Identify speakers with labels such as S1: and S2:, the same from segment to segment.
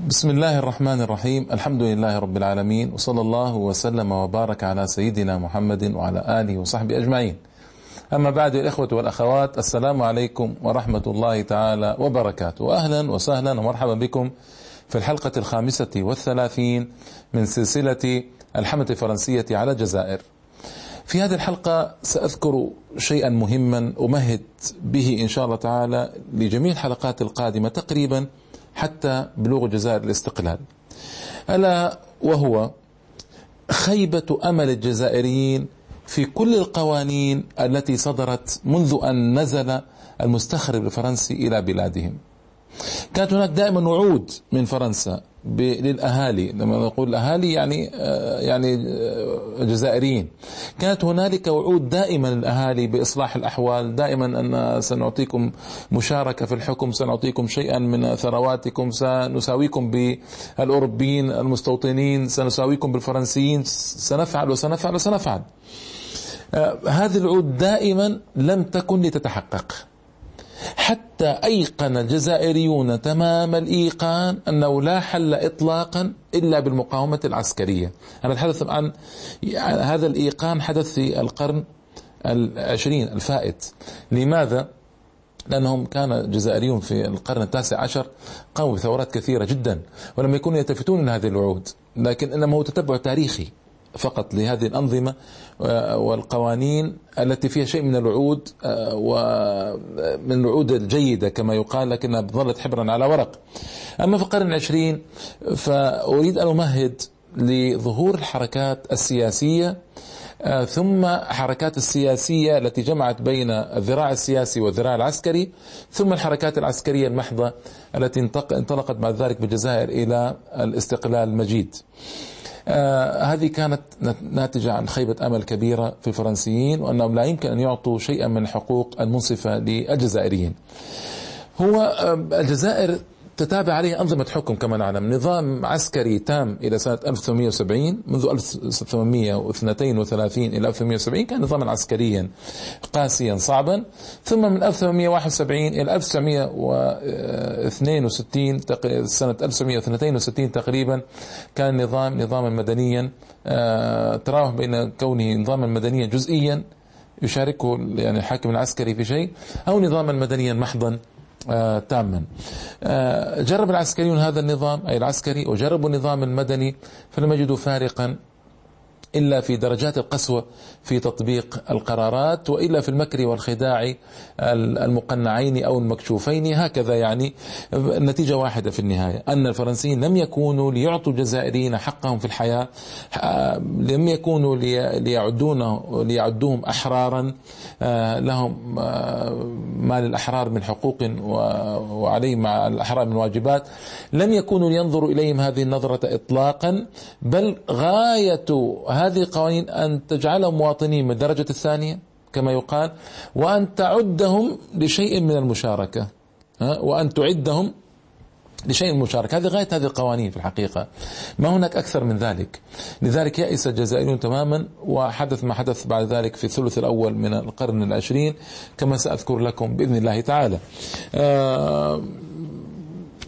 S1: بسم الله الرحمن الرحيم الحمد لله رب العالمين وصلى الله وسلم وبارك على سيدنا محمد وعلى آله وصحبه أجمعين أما بعد الإخوة والأخوات السلام عليكم ورحمة الله تعالى وبركاته وأهلا وسهلا ومرحبا بكم في الحلقة الخامسة والثلاثين من سلسلة الحملة الفرنسية على الجزائر في هذه الحلقة سأذكر شيئا مهما أمهد به إن شاء الله تعالى لجميع الحلقات القادمة تقريبا حتى بلوغ الجزائر الاستقلال. ألا وهو خيبة أمل الجزائريين في كل القوانين التي صدرت منذ أن نزل المستخرب الفرنسي إلى بلادهم. كانت هناك دائما وعود من فرنسا للأهالي لما نقول الأهالي يعني آه، يعني آه، جزائريين كانت هنالك وعود دائما للأهالي بإصلاح الأحوال دائما أن سنعطيكم مشاركة في الحكم سنعطيكم شيئا من ثرواتكم سنساويكم بالأوروبيين المستوطنين سنساويكم بالفرنسيين سنفعل وسنفعل وسنفعل. آه، هذه الوعود دائما لم تكن لتتحقق. حتى أيقن الجزائريون تمام الإيقان أنه لا حل إطلاقا إلا بالمقاومة العسكرية. أنا أتحدث عن هذا الإيقان حدث في القرن العشرين الفائت. لماذا؟ لأنهم كان الجزائريون في القرن التاسع عشر قاموا بثورات كثيرة جدا ولم يكونوا يلتفتون إلى هذه الوعود لكن إنما هو تتبع تاريخي. فقط لهذه الأنظمة آه، والقوانين التي فيها شيء من الوعود آه، ومن الوعود الجيدة كما يقال لكنها ظلت حبرا على ورق. أما في القرن العشرين فأريد أن أمهد لظهور الحركات السياسية آه، ثم حركات السياسية التي جمعت بين الذراع السياسي والذراع العسكري ثم الحركات العسكرية المحضة التي انطلقت بعد ذلك بالجزائر إلى الاستقلال المجيد. آه هذه كانت ناتجة عن خيبة أمل كبيرة في الفرنسيين وأنهم لا يمكن أن يعطوا شيئا من الحقوق المنصفة للجزائريين. هو آه الجزائر تتابع عليه أنظمة حكم كما نعلم. نظام عسكري تام إلى سنة 1870 منذ 1832 إلى 1870 كان نظاما عسكريا قاسيا صعبا. ثم من 1871 إلى 1962 سنة 1962 تقريبا كان نظام نظاما مدنيا آه، تراوح بين كونه نظاما مدنيا جزئيا يشاركه يعني الحاكم العسكري في شيء أو نظاما مدنيا محضا. تاما. آه، جرب العسكريون هذا النظام أي العسكري وجربوا النظام المدني فلم يجدوا فارقا. إلا في درجات القسوة في تطبيق القرارات وإلا في المكر والخداع المقنعين أو المكشوفين. هكذا يعني النتيجة واحدة في النهاية أن الفرنسيين لم يكونوا ليعطوا الجزائريين حقهم في الحياة لم يكونوا ليعدون ليعدوهم أحرارا آه، لهم آه، ما للأحرار من حقوق وعليهم مع الأحرار من واجبات. لم يكونوا لينظروا إليهم هذه النظرة إطلاقا بل غاية هذه القوانين أن تجعلهم مواطنين من الدرجة الثانية كما يقال وأن تعدهم لشيء من المشاركة. وأن تعدهم لشيء المشاركة. هذه غاية هذه القوانين في الحقيقة. ما هناك أكثر من ذلك. لذلك يأس الجزائريون تماما وحدث ما حدث بعد ذلك في الثلث الأول من القرن العشرين كما سأذكر لكم بإذن الله تعالى. آه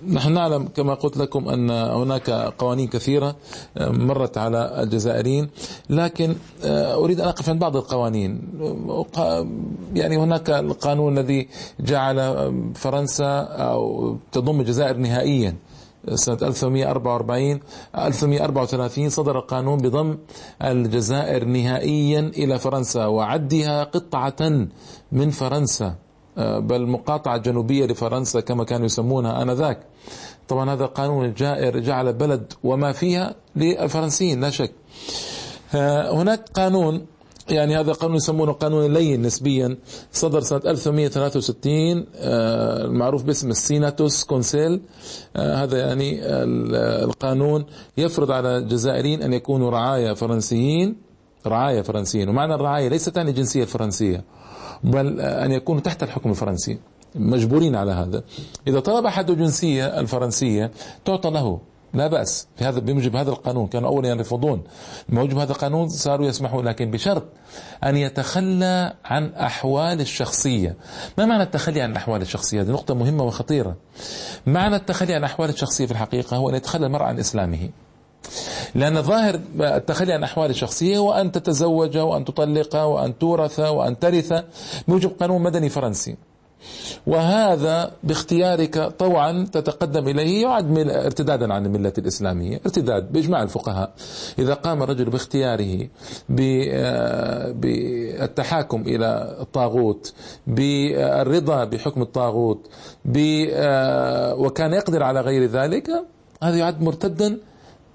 S1: نحن نعلم كما قلت لكم أن هناك قوانين كثيرة آه، مرت على الجزائريين لكن آه، أريد أن أقف عند بعض القوانين. يعني هناك القانون الذي جعل فرنسا أو تضم الجزائر نهائيا سنة 1844 1834 صدر قانون بضم الجزائر نهائيا إلى فرنسا وعدها قطعة من فرنسا. بل مقاطعة جنوبية لفرنسا كما كانوا يسمونها آنذاك. طبعا هذا قانون الجائر جعل بلد وما فيها للفرنسيين لا شك. آه، هناك قانون يعني هذا قانون يسمونه قانون لين نسبيا صدر سنة 1863 آه، المعروف باسم السيناتوس كونسيل. هذا يعني القانون يفرض على الجزائريين أن يكونوا رعايا فرنسيين رعايا فرنسيين. ومعنى الرعاية ليست يعني الجنسية الفرنسية بل أن يكونوا تحت الحكم الفرنسي. مجبورين على هذا. إذا طلب أحد الجنسية الفرنسية تعطى له. لا بأس. في هذا بموجب هذا القانون. كانوا أولا يرفضون بموجب هذا القانون صاروا يسمحون. لكن بشرط أن يتخلى عن أحوال الشخصية. ما معنى التخلي عن الأحوال الشخصية؟ هذه نقطة مهمة وخطيرة. معنى التخلي عن الأحوال الشخصية في الحقيقة هو أن يتخلى المرء عن إسلامه. لأن ظاهر التخلي عن أحوال الشخصية هو أن تتزوج وأن تطلق وأن تورث وأن ترث بموجب قانون مدني فرنسي. وهذا باختيارك طوعا تتقدم إليه يعد ارتدادا عن الملة الإسلامية. ارتداد بإجماع الفقهاء. إذا قام الرجل باختياره آه، بالتحاكم إلى الطاغوت بالرضا بحكم الطاغوت آه، وكان يقدر على غير ذلك هذا يعد مرتدا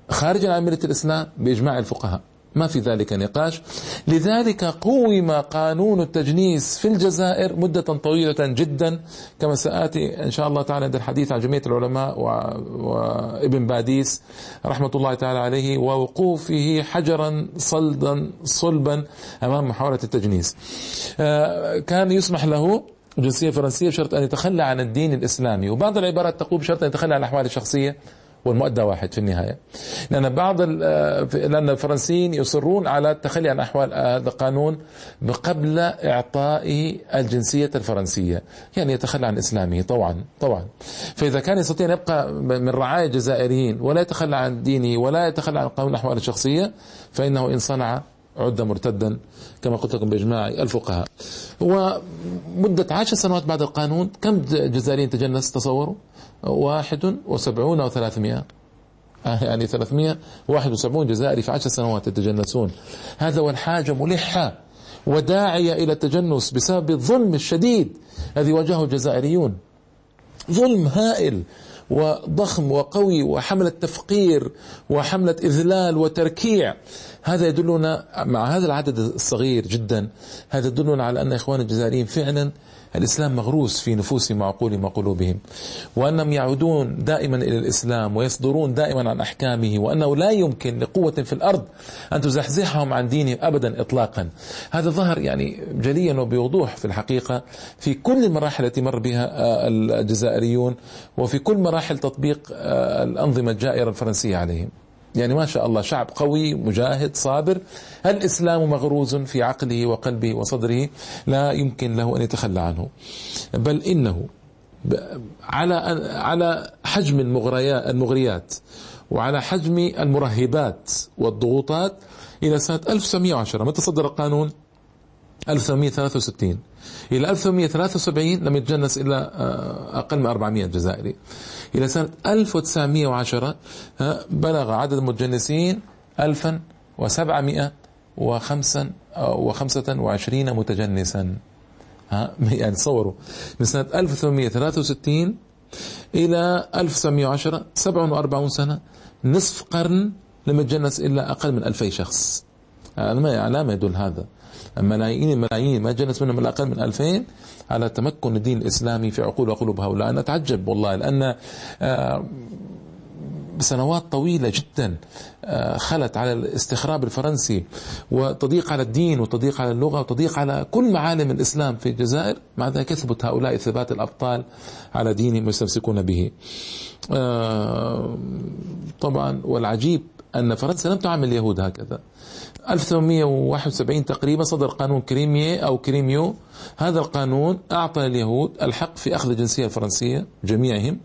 S1: خارجا عن ملة الإسلام بإجماع الفقهاء. ما في ذلك نقاش. لذلك قوم قانون التجنيس في الجزائر مدة طويلة جدا كما سآتي إن شاء الله تعالى عند الحديث عن جمعية العلماء وابن باديس رحمة الله تعالى عليه ووقوفه حجرا صلدا صلبا أمام محاولة التجنيس. آه، كان يسمح له جنسية فرنسية بشرط أن يتخلى عن الدين الإسلامي. وبعض العبارات تقول بشرط أن يتخلى عن الأحوال الشخصية. والمؤدى واحد في النهاية. لأن بعض لأن الفرنسيين يصرون على التخلي عن أحوال هذا القانون قبل إعطائه الجنسية الفرنسية. يعني يتخلى عن إسلامه. طبعا طبعا. فإذا كان يستطيع أن يبقى من رعاية الجزائريين ولا يتخلى عن دينه ولا يتخلى عن قانون الأحوال الشخصية فإنه إن صنع عد مرتدا كما قلت لكم بإجماع الفقهاء. ومدة عشر سنوات بعد القانون كم جزائريين تجنس تصوروا؟ واحد وسبعون وثلاثمائة آه، يعني ثلاثمائة واحد وسبعون جزائري في عشر سنوات يتجنسون. هذا والحاجة ملحة وداعية إلى التجنس بسبب الظلم الشديد الذي واجهه الجزائريون. ظلم هائل. وضخم وقوي وحملة تفقير وحملة إذلال وتركيع. هذا يدلنا مع هذا العدد الصغير جدا. هذا يدلنا على أن إخوان الجزائريين فعلا الإسلام مغروس في نفوسهم وعقولهم وقلوبهم وأنهم يعودون دائما إلى الإسلام ويصدرون دائما عن أحكامه وأنه لا يمكن لقوة في الأرض أن تزحزحهم عن دينهم أبدا إطلاقا. هذا ظهر يعني جليا وبوضوح في الحقيقة في كل المراحل التي مر بها آه، الجزائريون وفي كل مراحل تطبيق آه، الأنظمة الجائرة الفرنسية عليهم. يعني ما شاء الله شعب قوي مجاهد صابر. الإسلام مغروز في عقله وقلبه وصدره لا يمكن له أن يتخلى عنه. بل إنه على على حجم المغريات وعلى حجم المرهبات والضغوطات إلى سنة 1910 متى صدر القانون؟ 1863 إلى 1873 لم يتجنس إلا آه، أقل من 400 جزائري. إلى سنة 1910 بلغ عدد المتجنسين 1725 متجنسا. يعني تصوروا. من سنة 1863 إلى 1910 47 سنة نصف قرن لم يتجنس إلا أقل من 2000 شخص. على ما يدل هذا. ملايين الملايين ما جنس منهم إلا أقل من 2000 على تمكن الدين الإسلامي في عقول وقلوب هؤلاء. أنا أتعجب والله لأن آه، سنوات طويلة جدا آه، خلت على الاستخراب الفرنسي وتضييق على الدين وتضييق على اللغة وتضييق على كل معالم الإسلام في الجزائر مع ذلك يثبت هؤلاء ثبات الأبطال على دينهم ويستمسكون به. آه، طبعا والعجيب أن فرنسا لم تعامل اليهود هكذا. 1871 تقريبا صدر قانون كريمية أو كريميو. هذا القانون أعطى اليهود الحق في أخذ الجنسية الفرنسية جميعهم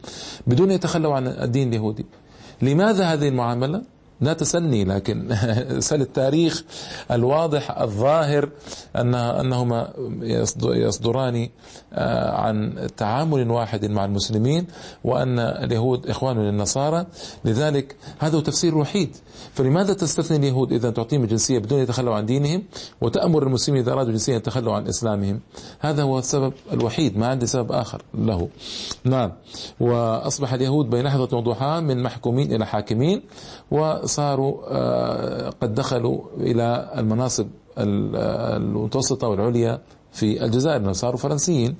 S1: بدون يتخلوا عن الدين اليهودي. لماذا هذه المعاملة؟ لا تسلني لكن سل التاريخ الواضح الظاهر أن أنهما يصدران آه، عن تعامل واحد مع المسلمين وأن اليهود إخوان للنصارى. لذلك هذا هو تفسير وحيد فلماذا تستثني اليهود إذا تعطيهم الجنسية بدون يتخلوا عن دينهم وتأمر المسلمين إذا أرادوا الجنسية يتخلوا عن إسلامهم؟ هذا هو السبب الوحيد ما عندي سبب آخر له. نعم. وأصبح اليهود بين لحظة وضحى من محكومين إلى حاكمين. وصاروا آه، قد دخلوا إلى المناصب المتوسطة والعليا في الجزائر صاروا فرنسيين.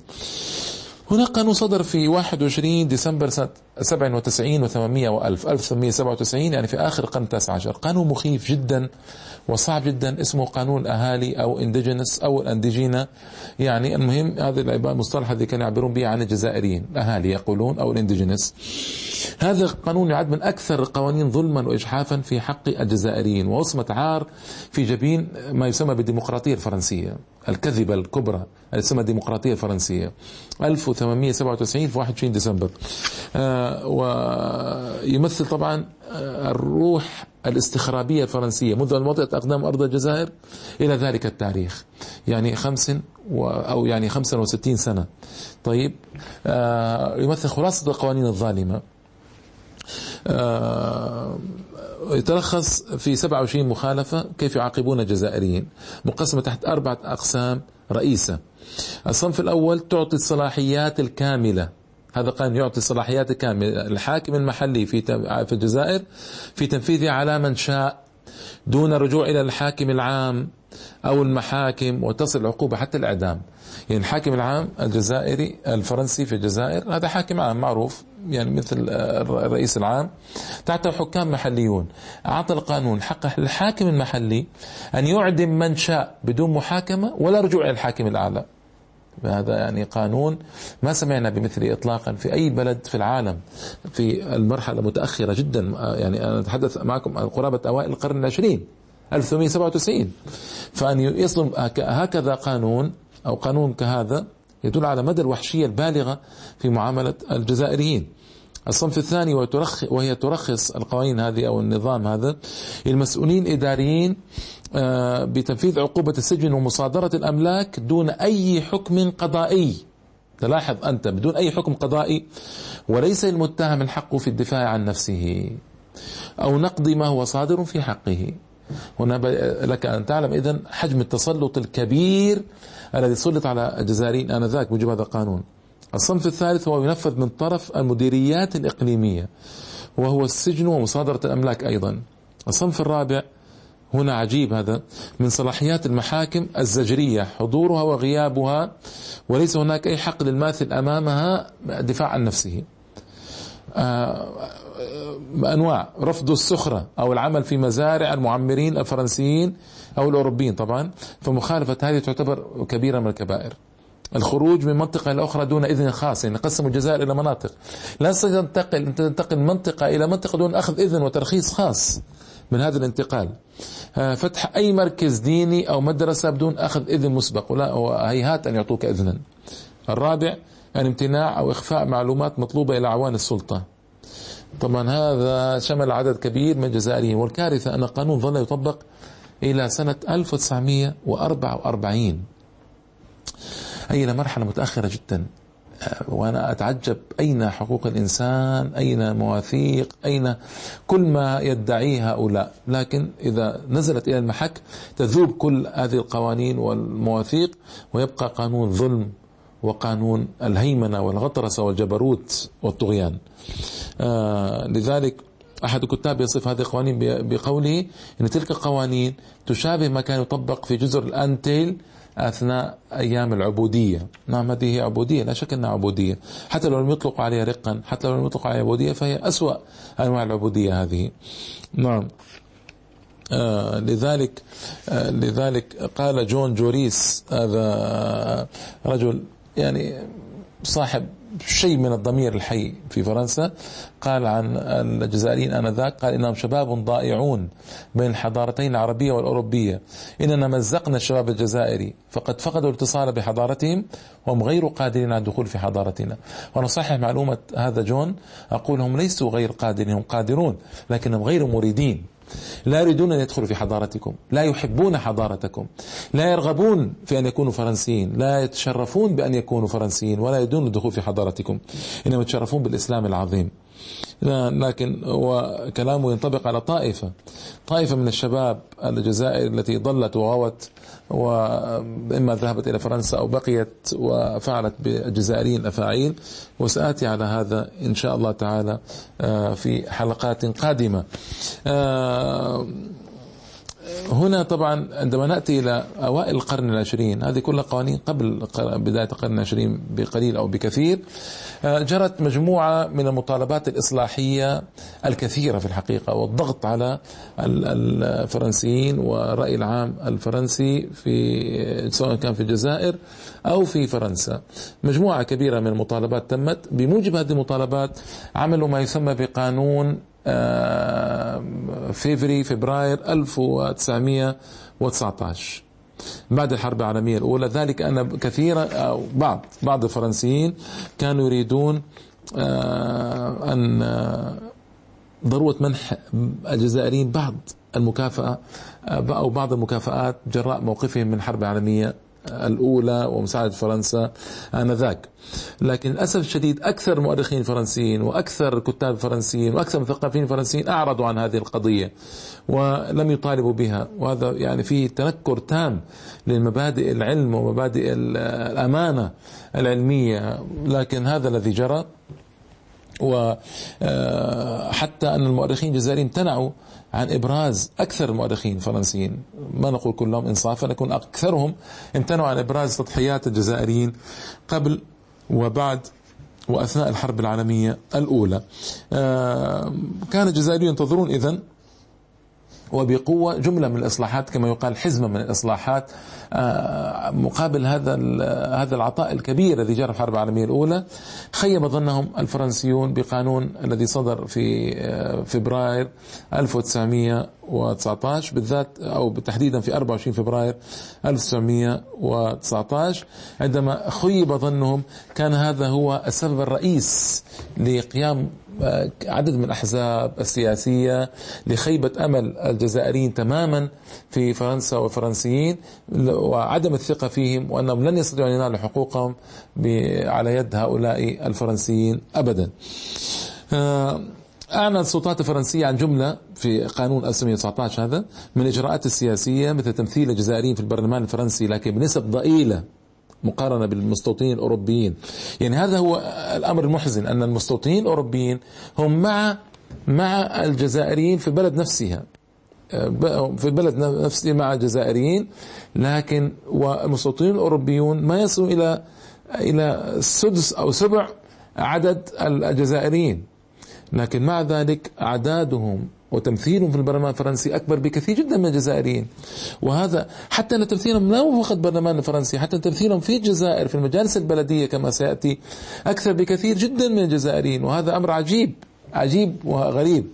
S1: هناك قانون صدر في 21 ديسمبر سنة 97 و800 و1000 1897 يعني في آخر القرن التاسع عشر. قانون مخيف جدا وصعب جدا اسمه قانون الأهالي أو indigènes أو ال indigénat. يعني المهم هذا المصطلح الذي كانوا يعبرون به عن الجزائريين. الأهالي يقولون أو ال indigènes هذا القانون يعد من أكثر القوانين ظلما وإجحافا في حق الجزائريين. ووصمة عار في جبين ما يسمى بالديمقراطية الفرنسية. الكذبة الكبرى التي تسمى الديمقراطية الفرنسية. 1897 في 21 ديسمبر. آه ويمثل طبعا آه، الروح الاستخرابية الفرنسية. منذ أن وضعت أقدام أرض الجزائر إلى ذلك التاريخ. يعني خمس و أو يعني 65 سنة. طيب آه يمثل خلاصة القوانين الظالمة. آه يتلخص في 27 مخالفة كيف يعاقبون الجزائريين مقسمة تحت أربعة أقسام رئيسة. الصنف الأول تعطي الصلاحيات الكاملة. هذا قانون يعطي الصلاحيات الكاملة الحاكم المحلي في في الجزائر في تنفيذها على من شاء دون رجوع إلى الحاكم العام أو المحاكم وتصل العقوبة حتى الإعدام. يعني الحاكم العام الجزائري الفرنسي في الجزائر هذا حاكم عام معروف يعني مثل الرئيس العام. تحته حكام محليون. أعطى القانون حق الحاكم المحلي أن يعدم من شاء بدون محاكمة ولا رجوع إلى الحاكم الأعلى. هذا يعني قانون ما سمعنا بمثله اطلاقا في أي بلد في العالم في المرحلة متأخرة جدا. يعني أنا أتحدث معكم قرابة أوائل القرن العشرين 1897 فأن يصدم هكذا قانون أو قانون كهذا يدل على مدى الوحشية البالغة في معاملة الجزائريين. الصنف الثاني وهي ترخص القوانين هذه أو النظام هذا المسؤولين الاداريين آه، بتنفيذ عقوبة السجن ومصادرة الأملاك دون أي حكم قضائي. تلاحظ أنت بدون أي حكم قضائي وليس المتهم الحق في الدفاع عن نفسه أو نقض ما هو صادر في حقه. هنا لك أن تعلم إذن حجم التسلط الكبير الذي سلط على الجزائريين آنذاك موجب هذا القانون. الصنف الثالث هو ينفذ من طرف المديريات الإقليمية وهو السجن ومصادرة الأملاك أيضا. الصنف الرابع هنا عجيب هذا من صلاحيات المحاكم الزجرية حضورها وغيابها وليس هناك أي حق للماثل أمامها دفاع عن نفسه. آه، أنواع رفض السخرة أو العمل في مزارع المعمرين الفرنسيين أو الأوروبيين طبعا فمخالفة هذه تعتبر كبيرة من الكبائر. الخروج من منطقة إلى أخرى دون إذن خاص يعني قسموا الجزائر إلى مناطق. لا تنتقل تنتقل من منطقة إلى منطقة دون أخذ إذن وترخيص خاص من هذا الانتقال. آه، فتح أي مركز ديني أو مدرسة بدون أخذ إذن مسبق ولا هيهات أن يعطوك إذنا. الرابع الامتناع أو إخفاء معلومات مطلوبة إلى أعوان السلطة. طبعا هذا شمل عدد كبير من الجزائريين والكارثة أن القانون ظل يطبق إلى سنة 1944 أي إلى مرحلة متأخرة جدا؟ وأنا أتعجب. أين حقوق الإنسان؟ أين مواثيق؟ أين كل ما يدعيه هؤلاء؟ لكن إذا نزلت إلى المحك تذوب كل هذه القوانين والمواثيق ويبقى قانون ظلم وقانون الهيمنة والغطرسة والجبروت والطغيان. آه لذلك أحد الكتاب يصف هذه القوانين بقوله أن تلك القوانين تشابه ما كان يطبق في جزر الأنتيل أثناء أيام العبودية. نعم هذه عبودية لا شك أنها عبودية. حتى لو لم يطلق عليها رقا حتى لو لم يطلق عليها عبودية فهي أسوأ أنواع العبودية هذه. نعم. آه لذلك آه لذلك قال جون جوريس هذا رجل يعني صاحب شيء من الضمير الحي في فرنسا. قال عن الجزائريين آنذاك قال إنهم شباب ضائعون بين الحضارتين العربية والأوروبية. إننا مزقنا الشباب الجزائري فقد فقدوا الاتصال بحضارتهم وهم غير قادرين على الدخول في حضارتنا. وأنا صحح معلومة هذا جون أقول هم ليسوا غير قادرين هم قادرون لكنهم غير مريدين. لا يريدون أن يدخلوا في حضارتكم لا يحبون حضارتكم لا يرغبون في أن يكونوا فرنسيين لا يتشرفون بأن يكونوا فرنسيين ولا يريدون الدخول في حضارتكم إنما يتشرفون بالإسلام العظيم. لكن وكلامه ينطبق على طائفة. طائفة من الشباب الجزائر التي ضلت وغوت وإما ذهبت إلى فرنسا أو بقيت وفعلت بالجزائريين أفاعيل. وسآتي على هذا إن شاء الله تعالى آه، في حلقات قادمة. آه، هنا طبعا عندما نأتي إلى أوائل القرن العشرين هذه كلها قوانين قبل بداية القرن العشرين بقليل أو بكثير آه، جرت مجموعة من المطالبات الإصلاحية الكثيرة في الحقيقة والضغط على الفرنسيين والراي العام الفرنسي في سواء كان في الجزائر أو في فرنسا. مجموعة كبيرة من المطالبات تمت بموجب هذه المطالبات عملوا ما يسمى بقانون فيفري فبراير 1919 بعد الحرب العالمية الأولى ذلك أن كثيرا أو بعض بعض الفرنسيين كانوا يريدون آه، أن آه، ضرورة منح الجزائريين بعض المكافأة أو بعض المكافآت جراء موقفهم من الحرب العالمية الأولى ومساعدة فرنسا آنذاك. لكن للأسف الشديد أكثر المؤرخين الفرنسيين وأكثر الكتاب الفرنسيين وأكثر المثقفين الفرنسيين أعرضوا عن هذه القضية ولم يطالبوا بها. وهذا يعني فيه تنكر تام لمبادئ العلم ومبادئ الأمانة العلمية. لكن هذا الذي جرى وحتى أن المؤرخين الجزائريين امتنعوا عن إبراز أكثر المؤرخين الفرنسيين. ما نقول كلهم إنصافا نكون أكثرهم امتنعوا عن إبراز تضحيات الجزائريين قبل وبعد وأثناء الحرب العالمية الأولى. آه، كان الجزائريون ينتظرون إذن وبقوة جملة من الإصلاحات كما يقال حزمة من الإصلاحات. آه، مقابل هذا هذا العطاء الكبير الذي جرى في الحرب العالمية الأولى خيب ظنهم الفرنسيون بقانون الذي صدر في آه، فبراير 1919 بالذات أو تحديدا في 24 فبراير 1919 عندما خيب ظنهم كان هذا هو السبب الرئيس لقيام عدد من الأحزاب السياسية لخيبة أمل الجزائريين تماما في فرنسا والفرنسيين وعدم الثقة فيهم وأنهم لن يستطيعوا أن ينالوا حقوقهم على يد هؤلاء الفرنسيين أبدا. آه، أعلن السلطات الفرنسية عن جملة في قانون 1919 هذا من الإجراءات السياسية مثل تمثيل الجزائريين في البرلمان الفرنسي لكن بنسب ضئيلة مقارنة بالمستوطنين الأوروبيين. يعني هذا هو الأمر المحزن أن المستوطنين الأوروبيين هم مع مع الجزائريين في البلد نفسها. في البلد نفسه مع الجزائريين لكن والمستوطنين الأوروبيون ما يصلوا إلى إلى سدس أو سبع عدد الجزائريين. لكن مع ذلك أعدادهم وتمثيلهم في البرلمان الفرنسي أكبر بكثير جدا من الجزائريين. وهذا حتى أن تمثيلهم لا فقط البرلمان الفرنسي حتى تمثيلهم في الجزائر في المجالس البلدية كما سيأتي أكثر بكثير جدا من الجزائريين. وهذا أمر عجيب عجيب وغريب.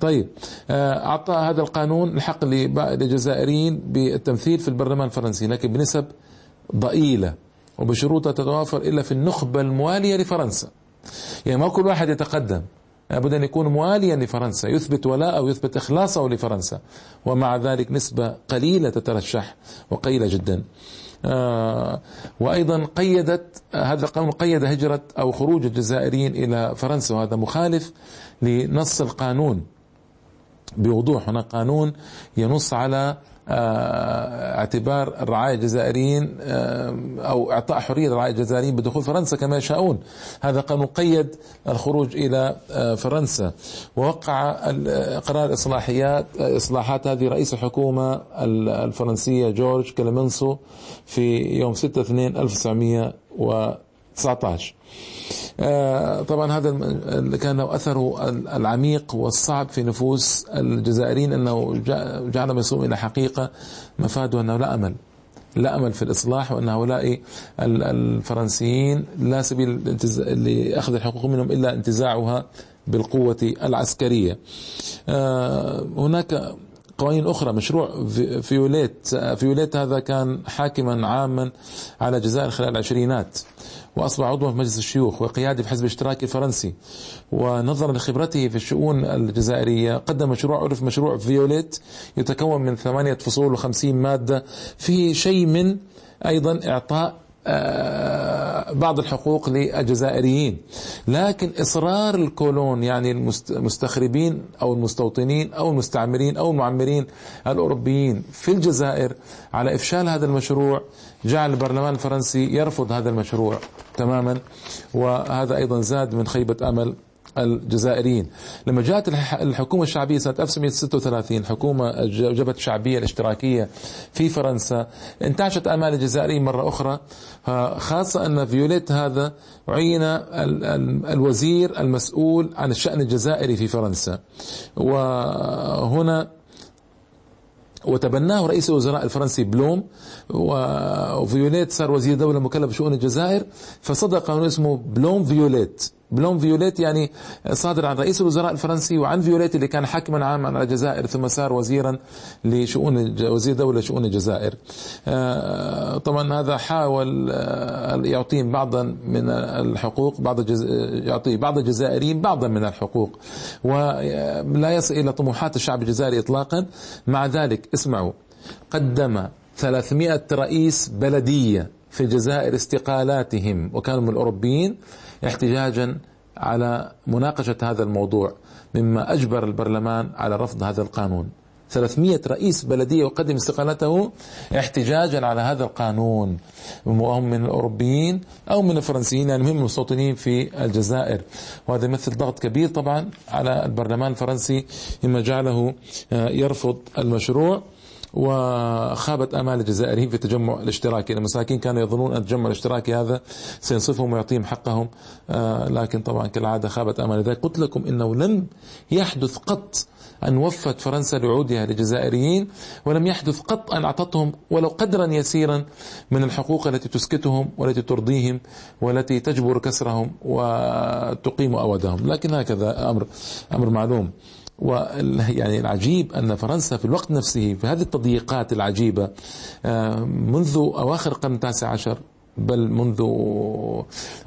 S1: طيب آه، أعطى هذا القانون الحق للجزائريين بالتمثيل في البرلمان الفرنسي لكن بنسب ضئيلة وبشروط تتوافر إلا في النخبة الموالية لفرنسا. يعني ما كل واحد يتقدم. لابد أن يكون مواليا لفرنسا يثبت ولاءه ويثبت إخلاصه لفرنسا. ومع ذلك نسبة قليلة تترشح وقليلة جدا. آه وأيضا قيدت هذا القانون قيد هجرة أو خروج الجزائريين إلى فرنسا وهذا مخالف لنص القانون. بوضوح هناك قانون ينص على آه، اعتبار الرعاية الجزائريين آه، أو إعطاء حرية الرعاية الجزائريين بدخول فرنسا كما يشاءون. هذا قانون قيد الخروج إلى آه، فرنسا. ووقع قرار إصلاحيات إصلاحات هذه رئيس الحكومة الفرنسية جورج كلمنسو في يوم 6 2 1900 19 آه، طبعا هذا كان له أثره العميق والصعب في نفوس الجزائريين أنه جعلهم يصلون إلى حقيقة مفاده أنه لا أمل لا أمل في الإصلاح وأن هؤلاء الفرنسيين لا سبيل لأخذ الحقوق منهم إلا انتزاعها بالقوة العسكرية. آه، هناك قوانين أخرى مشروع فيوليت فيوليت هذا كان حاكما عاما على الجزائر خلال العشرينات وأصبح عضوا في مجلس الشيوخ وقيادي في حزب الاشتراكي الفرنسي. ونظرا لخبرته في الشؤون الجزائرية قدم مشروع عرف مشروع فيوليت يتكون من ثمانية فصول وخمسين مادة فيه شيء من أيضا إعطاء بعض الحقوق للجزائريين. لكن إصرار الكولون يعني المستخربين أو المستوطنين أو المستعمرين أو المعمرين الأوروبيين في الجزائر على إفشال هذا المشروع جعل البرلمان الفرنسي يرفض هذا المشروع تماما. وهذا أيضا زاد من خيبة أمل الجزائريين. لما جاءت الحكومة الشعبية سنة 1936 حكومة جبهة الشعبية الاشتراكية في فرنسا انتعشت آمال الجزائريين مرة أخرى. خاصة أن فيوليت هذا عين الوزير المسؤول عن الشأن الجزائري في فرنسا. وهنا وتبناه رئيس الوزراء الفرنسي بلوم. وفيوليت صار وزير دولة مكلف بشؤون الجزائر. قانون اسمه بلوم فيوليت. بلوم فيوليت يعني صادر عن رئيس الوزراء الفرنسي وعن فيوليت اللي كان حاكما عاما على الجزائر ثم صار وزيرا لشؤون وزير دولة شؤون الجزائر. آه، طبعا هذا حاول آه، يعطيهم بعضا من الحقوق بعض الجز... يعطي بعض الجزائريين بعضا من الحقوق. ولا يصل إلى طموحات الشعب الجزائري إطلاقا. مع ذلك اسمعوا قدم 300 رئيس بلدية في الجزائر استقالاتهم وكانوا من الأوروبيين احتجاجا على مناقشة هذا الموضوع مما أجبر البرلمان على رفض هذا القانون. 300 رئيس بلدية يقدم استقالته احتجاجا على هذا القانون وهم من الأوروبيين أو من الفرنسيين يعني هم المستوطنين في الجزائر. وهذا يمثل ضغط كبير طبعا على البرلمان الفرنسي مما جعله يرفض المشروع. وخابت آمال الجزائريين في التجمع الاشتراكي، المساكين كانوا يظنون أن التجمع الاشتراكي هذا سينصفهم ويعطيهم حقهم. آه، لكن طبعا كالعادة خابت آمال لذلك قلت لكم إنه لم يحدث قط أن وفت فرنسا لعودها للجزائريين ولم يحدث قط أن أعطتهم ولو قدرا يسيرا من الحقوق التي تسكتهم والتي ترضيهم والتي تجبر كسرهم وتقيم أودهم. لكن هكذا أمر أمر معلوم. ويعني العجيب أن فرنسا في الوقت نفسه في هذه التضييقات العجيبة آه، منذ أواخر القرن التاسع عشر بل منذ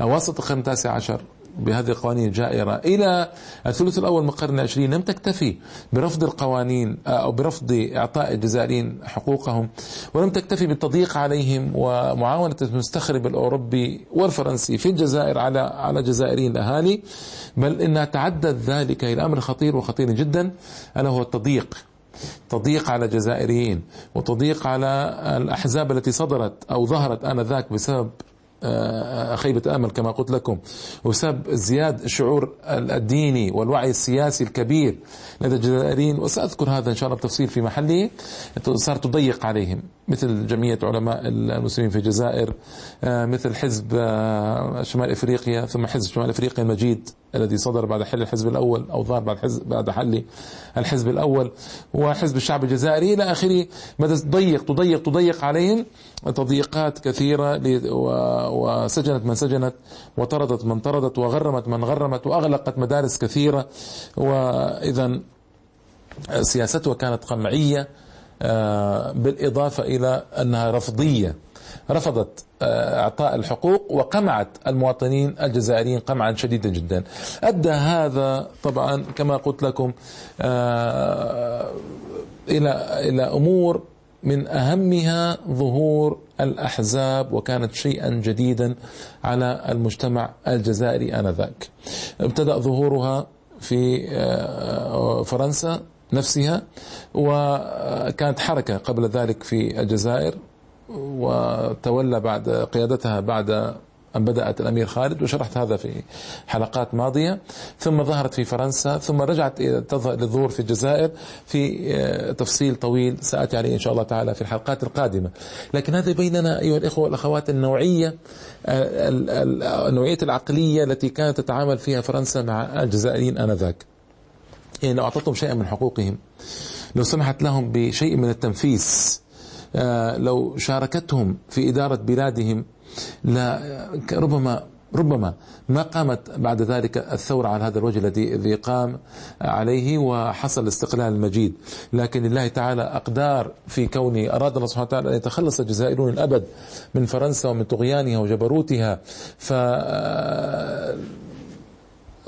S1: أواسط القرن التاسع عشر بهذه القوانين الجائرة إلى الثلث الأول من القرن العشرين لم تكتفي برفض القوانين آه، أو برفض إعطاء الجزائريين حقوقهم ولم تكتفي بالتضييق عليهم ومعاونة المستخرب الأوروبي والفرنسي في الجزائر على على جزائريين الأهالي بل إنها تعدت ذلك إلى أمر خطير وخطير جدا ألا هو التضييق تضييق على الجزائريين وتضييق على الأحزاب التي صدرت أو ظهرت آنذاك بسبب خيبة أمل كما قلت لكم. وسبب ازدياد الشعور الديني والوعي السياسي الكبير لدى الجزائريين وسأذكر هذا إن شاء الله بتفصيل في محله صار تضيق عليهم مثل جمعية علماء المسلمين في الجزائر آه، مثل حزب آه، شمال إفريقيا ثم حزب شمال إفريقيا المجيد. الذي صدر بعد حل الحزب الأول أو ظهر بعد حزب بعد حل الحزب الأول وحزب الشعب الجزائري إلى آخره. ماذا تضيق تضيق تضيق عليهم تضييقات كثيرة وسجنت من سجنت وطردت من طردت وغرمت من غرمت وأغلقت مدارس كثيرة. وإذا سياستها كانت قمعية آه، بالإضافة إلى أنها رفضية رفضت آه، إعطاء الحقوق وقمعت المواطنين الجزائريين قمعا شديدا جدا أدى هذا طبعا كما قلت لكم آه، إلى إلى أمور من أهمها ظهور الأحزاب وكانت شيئا جديدا على المجتمع الجزائري آنذاك. ابتدأ ظهورها في فرنسا نفسها وكانت حركة قبل ذلك في الجزائر وتولى بعد قيادتها بعد أن بدأت الأمير خالد وشرحت هذا في حلقات ماضية. ثم ظهرت في فرنسا ثم رجعت للظهور في الجزائر في آه، تفصيل طويل سأتي عليه إن شاء الله تعالى في الحلقات القادمة. لكن هذا يبين لنا أيها الإخوة والأخوات النوعية آه، النوعية العقلية التي كانت تتعامل فيها فرنسا مع الجزائريين آنذاك. يعني لو أعطتهم شيئا من حقوقهم لو سمحت لهم بشيء من التنفيس لو شاركتهم في إدارة بلادهم لا ربما ربما ما قامت بعد ذلك الثورة على هذا الوجه الذي الذي قام عليه وحصل الاستقلال المجيد. لكن لله تعالى أقدار في كونه أراد الله سبحانه وتعالى أن يتخلص الجزائريون الأبد من فرنسا ومن طغيانها وجبروتها. ف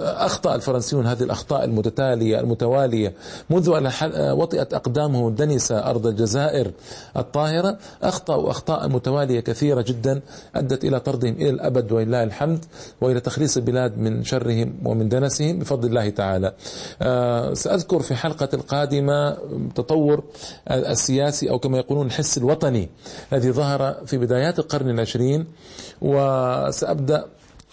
S1: أخطأ الفرنسيون هذه الأخطاء المتتالية المتوالية. منذ أن وطئت أقدامهم دنس أرض الجزائر الطاهرة أخطأوا أخطاء متوالية كثيرة جدا أدت إلى طردهم إلى الأبد ولله الحمد وإلى تخليص البلاد من شرهم ومن دنسهم بفضل الله تعالى. آه، سأذكر في حلقة القادمة تطور السياسي أو كما يقولون الحس الوطني الذي ظهر في بدايات القرن العشرين وسأبدأ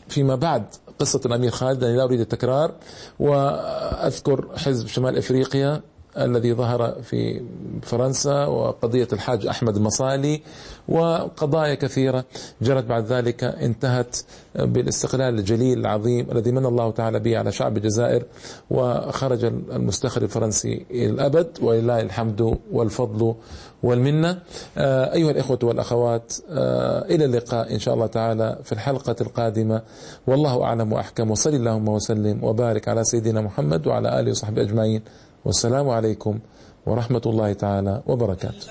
S1: فيما بعد قصة الأمير خالد أنا لا أريد التكرار وأذكر حزب شمال إفريقيا. الذي ظهر في فرنسا وقضية الحاج أحمد المصالي وقضايا كثيرة. جرت بعد ذلك انتهت بالاستقلال الجليل العظيم الذي من الله تعالى به على شعب الجزائر وخرج المستخرج الفرنسي إلى الأبد ولله الحمد والفضل والمنة. آه، أيها الإخوة والأخوات آه، إلى اللقاء إن شاء الله تعالى في الحلقة القادمة. والله أعلم وأحكم. وصل اللهم وسلم وبارك على سيدنا محمد وعلى آله وصحبه أجمعين. والسلام عليكم ورحمة الله تعالى وبركاته.